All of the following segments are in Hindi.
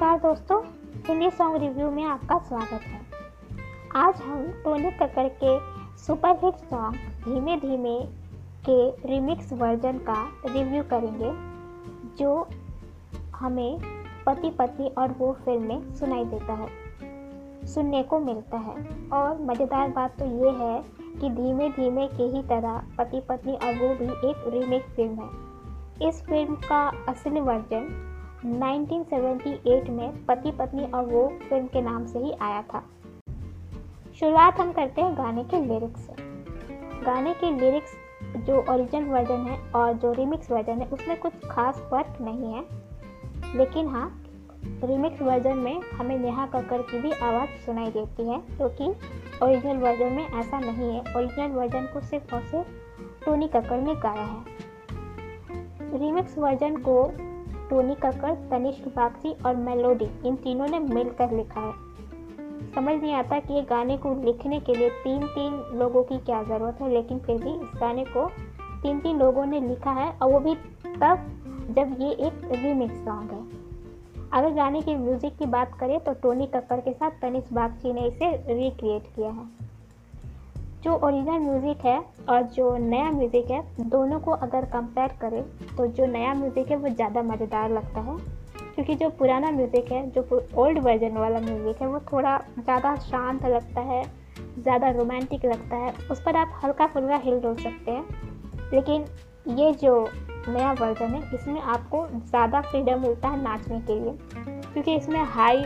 नमस्कार दोस्तों हिंदी सॉन्ग रिव्यू में आपका स्वागत है। आज हम टोनी कक्कड़ के सुपरहिट सॉन्ग धीमे धीमे के रिमिक्स वर्जन का रिव्यू करेंगे, जो हमें पति पत्नी और वो फ़िल्म में सुनाई देता है, सुनने को मिलता है। और मज़ेदार बात तो ये है कि धीमे धीमे के ही तरह पति पत्नी और वो भी एक रीमेक फ़िल्म है। इस फ़िल्म का असली वर्जन 1978 में पति पत्नी और वो फ़िल्म के नाम से ही आया था। शुरुआत हम करते हैं गाने के लिरिक्स से। गाने के लिरिक्स जो ओरिजिनल वर्जन है और जो रिमिक्स वर्जन है, उसमें कुछ खास फ़र्क नहीं है। लेकिन हाँ रिमिक्स वर्जन में हमें नेहा कक्कर की भी आवाज़ सुनाई देती है क्योंकि तो ओरिजिनल वर्जन में ऐसा नहीं है। ओरिजिनल वर्जन को सिर्फ़ और सिर्फ़ टोनी कक्कर ने गाया है। रिमिक्स वर्जन को टोनी कक्कड़, तनिष्क बागची और मेलोडी, इन तीनों ने मिलकर लिखा है। समझ नहीं आता कि ये गाने को लिखने के लिए तीन तीन लोगों की क्या ज़रूरत है, लेकिन फिर भी इस गाने को तीन तीन लोगों ने लिखा है, और वो भी तब जब ये एक रीमिक्स सॉन्ग है। अगर गाने के म्यूज़िक की बात करें तो टोनी कक्कर के साथ तनिष्क बागची ने इसे रिक्रिएट किया है। जो ओरिजिनल म्यूज़िक है और जो नया म्यूज़िक है, दोनों को अगर कंपेयर करें तो जो नया म्यूज़िक है, वो ज़्यादा मज़ेदार लगता है। क्योंकि जो पुराना म्यूज़िक है, जो ओल्ड वर्जन वाला म्यूज़िक है, वो थोड़ा ज़्यादा शांत लगता है, ज़्यादा रोमांटिक लगता है। उस पर आप हल्का फुल्का हिल डोल सकते हैं। लेकिन ये जो नया वर्जन है, इसमें आपको ज़्यादा फ्रीडम मिलता है नाचने के लिए। क्योंकि इसमें हाई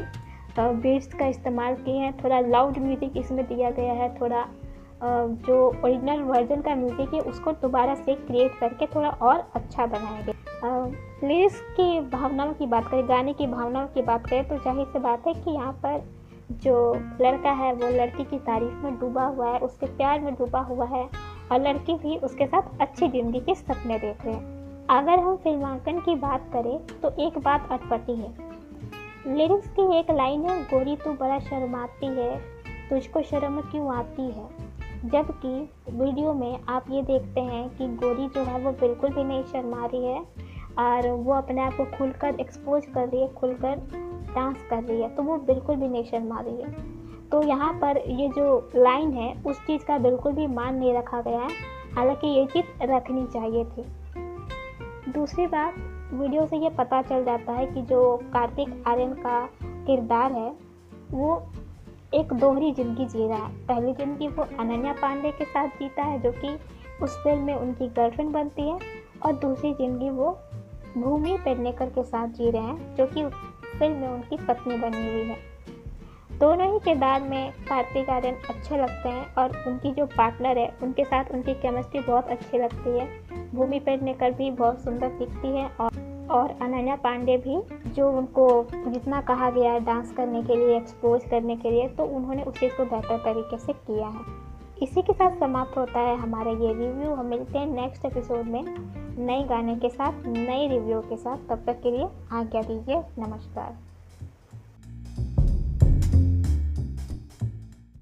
बीट्स का इस्तेमाल किए हैं, थोड़ा लाउड म्यूज़िक इसमें दिया गया है, थोड़ा जो ओरिजिनल वर्जन का म्यूज़िक है, उसको दोबारा से क्रिएट करके थोड़ा और अच्छा बनाएँगे। लिरिक्स की भावनाओं की बात करें, गाने की भावनाओं की बात करें तो ज़ाहिर सी बात है कि यहाँ पर जो लड़का है, वो लड़की की तारीफ़ में डूबा हुआ है, उसके प्यार में डूबा हुआ है, और लड़की भी उसके साथ अच्छी ज़िंदगी के सपने देख रहे हैं। अगर हम फिल्मांकन की बात करें तो एक बात अटपटी है। लिरिक्स की एक लाइन है, गोरी तू बड़ा शर्माती है, तुझको शर्म क्यों आती है? जबकि वीडियो में आप ये देखते हैं कि गोरी जो है वो बिल्कुल भी नहीं शर्मा रही है और वो अपने आप को खुलकर एक्सपोज कर रही है, खुलकर डांस कर रही है तो वो बिल्कुल भी नहीं शर्मा रही है। तो यहाँ पर ये जो लाइन है, उस चीज़ का बिल्कुल भी मान नहीं रखा गया है। हालाँकि ये चीज़ रखनी चाहिए थी। दूसरी बात, वीडियो से ये पता चल जाता है कि जो कार्तिक आर्यन का किरदार है, वो एक दोहरी ज़िंदगी जी रहा है। पहली ज़िंदगी वो अनन्या पांडे के साथ जीता है, जो कि उस फ़िल्म में उनकी गर्लफ्रेंड बनती है, और दूसरी ज़िंदगी वो भूमि पेडनेकर के साथ जी रहे हैं, जो कि फ़िल्म में उनकी पत्नी बनी हुई है। दोनों ही किरदार में कार्तिक आर्यन अच्छे लगते हैं, और उनकी जो पार्टनर है, उनके साथ उनकी केमिस्ट्री बहुत अच्छी लगती है। भूमि पेडनेकर भी बहुत सुंदर दिखती है, और और अनन्या पांडे भी, जो उनको जितना कहा गया है डांस करने के लिए एक्सपोज करने के लिए तो उन्होंने उस चीज़ को बेहतर तरीके से किया है। इसी के साथ समाप्त होता है हमारा ये रिव्यू हम मिलते हैं नेक्स्ट एपिसोड में नए गाने के साथ, नए रिव्यू के साथ। तब तक के लिए आज्ञा दीजिए। नमस्कार।